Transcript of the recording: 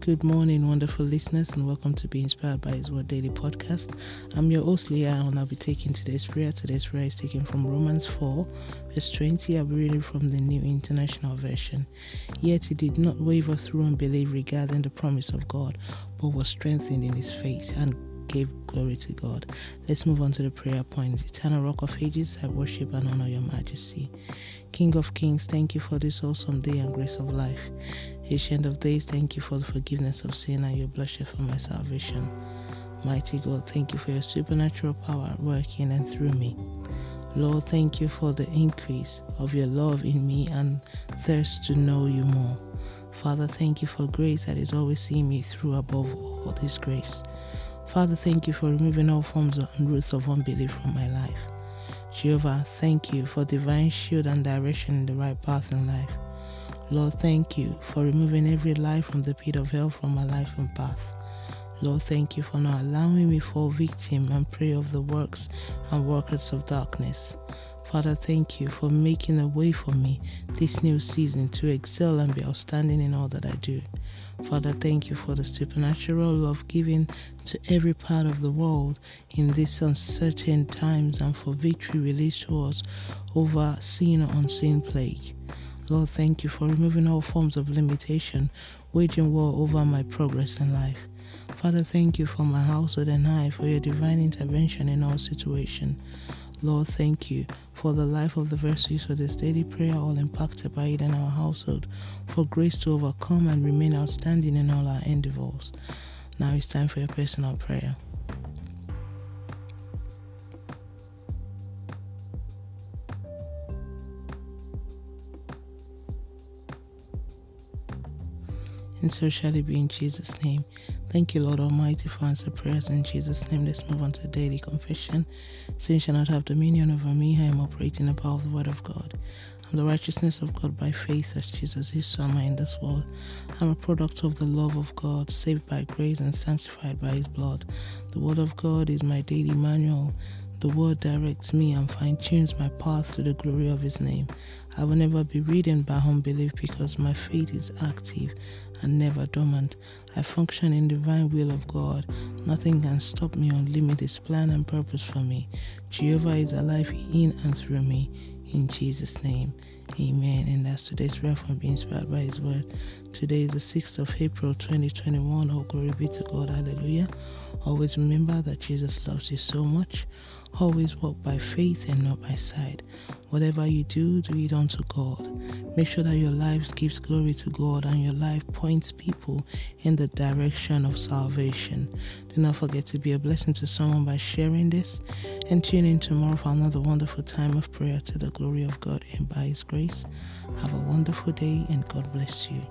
Good morning, wonderful listeners, and welcome to Be Inspired by His Word Daily Podcast. I'm your host, Leah, and I'll be taking today's prayer. Today's prayer is taken from Romans 4, verse 20. I'll be reading from the New International Version. Yet he did not waver through unbelief regarding the promise of God, but was strengthened in his faith and gave glory to God. Let's move on to the prayer points. Eternal Rock of Ages, I worship and honor your majesty. King of Kings, thank you for this awesome day and grace of life. Ancient of Days, thank you for the forgiveness of sin and your bloodshed for my salvation. Mighty God, thank you for your supernatural power working and through me. Lord, thank you for the increase of your love in me and thirst to know you more. Father, thank you for grace that is always seeing me through above all this grace. Father, thank you for removing all forms and roots of unbelief from my life. Jehovah, thank you for divine shield and direction in the right path in life. Lord, thank you for removing every lie from the pit of hell from my life and path. Lord, thank you for not allowing me fall victim and prey of the works and workers of darkness. Father, thank you for making a way for me this new season to excel and be outstanding in all that I do. Father, thank you for the supernatural love given to every part of the world in these uncertain times and for victory released to us over seen or unseen plague. Lord, thank you for removing all forms of limitation, waging war over my progress in life. Father, thank you for my household and I for your divine intervention in all situations. Lord, thank you for the life of the verses for this daily prayer, all impacted by it in our household, for grace to overcome and remain outstanding in all our endeavors. Now it's time for your personal prayer. And so shall it be in Jesus' name. Thank you, Lord Almighty, for answer prayers in Jesus' name. Let's move on to daily confession. Sin shall not have dominion over me. I am operating of the Word of God. I'm the righteousness of God by faith as Jesus is summer in this world. I'm a product of the love of God, saved by grace and sanctified by His blood. The Word of God is my daily manual. The Word directs me and fine tunes my path to the glory of His name. I will never be ridden by unbelief because my faith is active and never dormant. I function in divine will of God. Nothing can stop me or limit His plan and purpose for me. Jehovah is alive in and through me. In Jesus' name, Amen. And that's today's prayer from being inspired by His Word. Today is the 6th of April 2021. Oh, glory be to God. Hallelujah. Always remember that Jesus loves you so much. Always walk by faith and not by sight. Whatever you do, do it unto God. Make sure that your life gives glory to God and your life points people in the direction of salvation. Do not forget to be a blessing to someone by sharing this and tune in tomorrow for another wonderful time of prayer to the glory of God and by His grace. Have a wonderful day and God bless you.